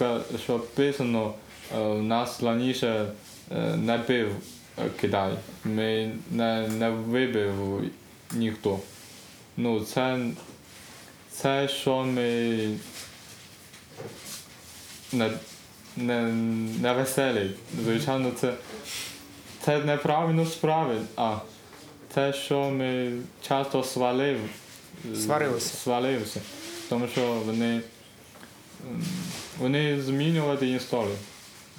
що писано, е, у нас раніше е, не бив е, Китай. Ми не, не вибив ніхто. Ну, це, це що ми не, не, не веселі. Звичайно, це, це неправильно справи. А те, що ми часто свалив, Сварилися. свалився. Тому що вони, вони змінювали історію.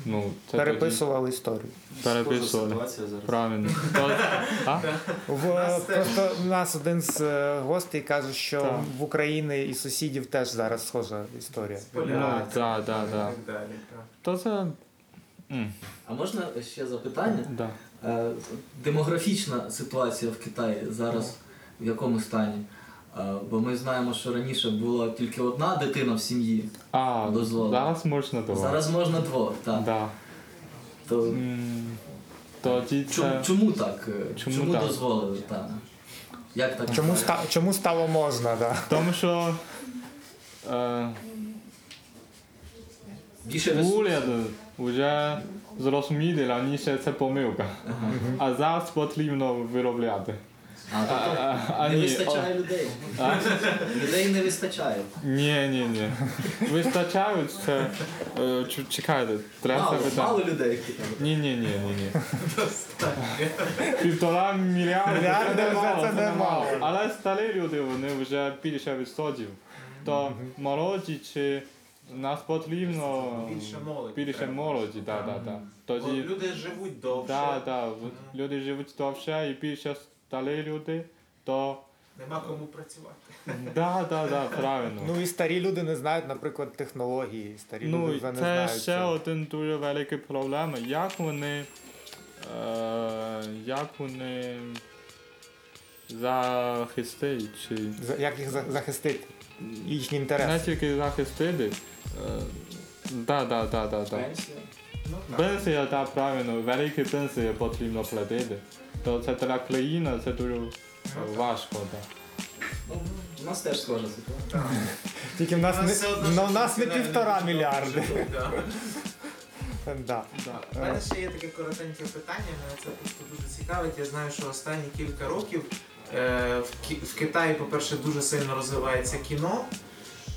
Ну, це Переписували історію. тоді переписували. Ситуація зараз. Правильно. А? В, просто у нас один з е, гостей каже, що Так. в Україні і сусідів теж зараз схожа історія. Ну, так, так, так. То це. А можна ще запитання? да. Е, Демографічна ситуація в Китаї зараз в якому стані? Е, Бо ми знаємо, що раніше була тільки одна дитина в сім'ї. А, Дозволено. зараз можна давати. Зараз можна двох, так. Да. То М, Тоді чому, це. чому так? е, Чому Чому, так? дозволили? Так. Як так? Чому, ста, чому стало можна? Да? Тому що е, Більше ресурсів? уряд вже зрозуміли раніше це помилка. А зараз потрібно виробляти. А, тобто А, а, не ні, вистачає людей. А? Людей не вистачає. Ні, ні, ні. Вистачають це. е, Чекайте, треба Мало, мало людей. Ні, ні, ні, ні, ні. Півтора мільярда це не мало. Але старі люди, вони вже більше відсотів. То молоді чи нас потрібно Більше молоді більше молоді, так, так, так. Тоді, люди живуть довше, так, так, люди живуть довше і більше старі люди, то нема кому працювати. так, так, так, правильно. Ну і старі люди не знають, наприклад, технології. Старі Ну, люди вже не це ще цього. один дуже великий проблема. Як вони. Е, як вони захистить, чи За- Як їх за- захистити? Їхні не тільки захистити. Е, да, да, да, да, да. Пенсія. Ну, так. Пенсія, так, правильно, великі пенсії потрібно платити. То це для країни це дуже важко. Да. Ну, у нас теж схожа ситуація. *laughs* Тільки в нас не, ну, у нас не півтора мільярди. *laughs* да. Да. У мене ще є таке коротеньке питання, мене це просто дуже цікавить. Я знаю, що останні кілька років е, в, Ки- в Китаї, по-перше, дуже сильно розвивається кіно.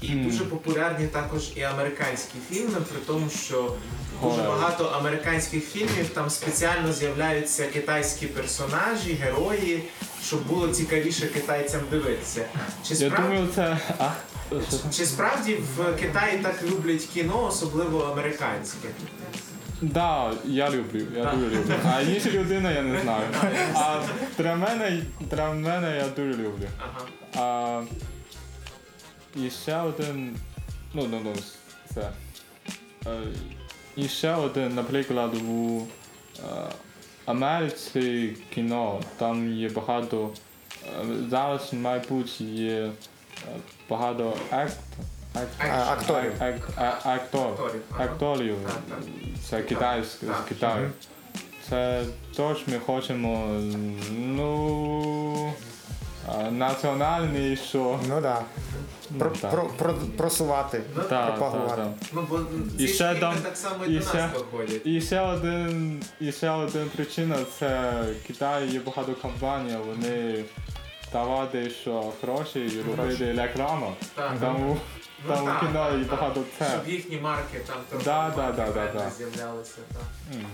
І дуже популярні також і американські фільми, при тому, що дуже багато американських фільмів там спеціально з'являються китайські персонажі, герої, щоб було цікавіше китайцям дивитися. Чи Я думаю, це. А, чи справді в Китаї так люблять кіно, особливо американське? Да, я люблю, я дуже люблю. А інша людина я не знаю. А для мене, для мене я дуже люблю. Ага. І ще один. Ну, ну, ну, це. Е, і ще один, наприклад, у е, Америці кіно, там є багато. е, Зараз, мабуть, є багато акт, акт, акторів. ак, ак, актор, Акторів. Це китайське, з Китаю. Це теж ми хочемо, ну, національний, що. Ну да. Про, так. про, про, просувати, Ну, Так, пропагувати. так. Ну, бо ці І ще фільми дам- так само і і до ще- нас доходять. І ще один, і ще один причина це Китай є багато компаній, вони давати що гроші і робити рекламу. Так. Тому Ну, там у кіно і багато це. Щоб їхні марки там трохи Да, да, да, да, да. з'являлися. Так. М.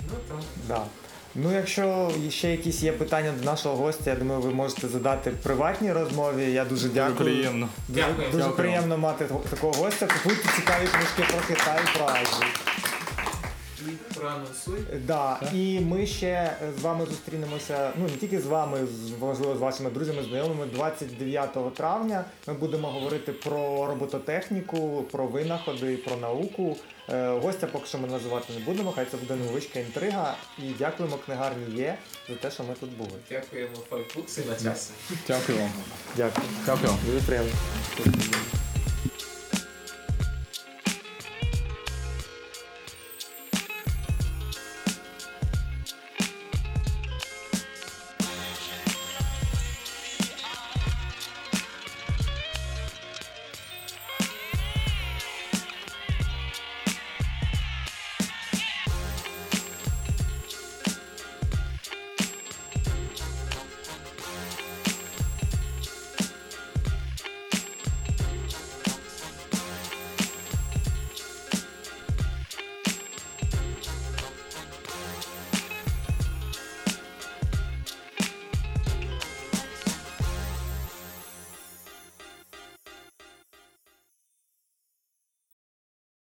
Ну, так. Да. Ну, якщо ще якісь є питання до нашого гостя, я думаю, ви можете задати в приватній розмові. Я дуже дякую. приємно. Дуже, Дякую. дуже Дякую. приємно мати такого гостя. Купуйте цікаві книжки про Китай і про Азію. І. Да, і ми ще з вами зустрінемося. Ну не тільки з вами, з можливо, з вашими друзями, знайомими. 29 травня ми будемо говорити про робототехніку, про винаходи, про науку. Е, Гостя поки що ми називати не будемо. Хай це буде невеличка інтрига. І дякуємо книгарні є за те, що ми тут були. Дякуємо Файфукси на час. Дякую вам. Дякую. Дякую. Дуже приємно.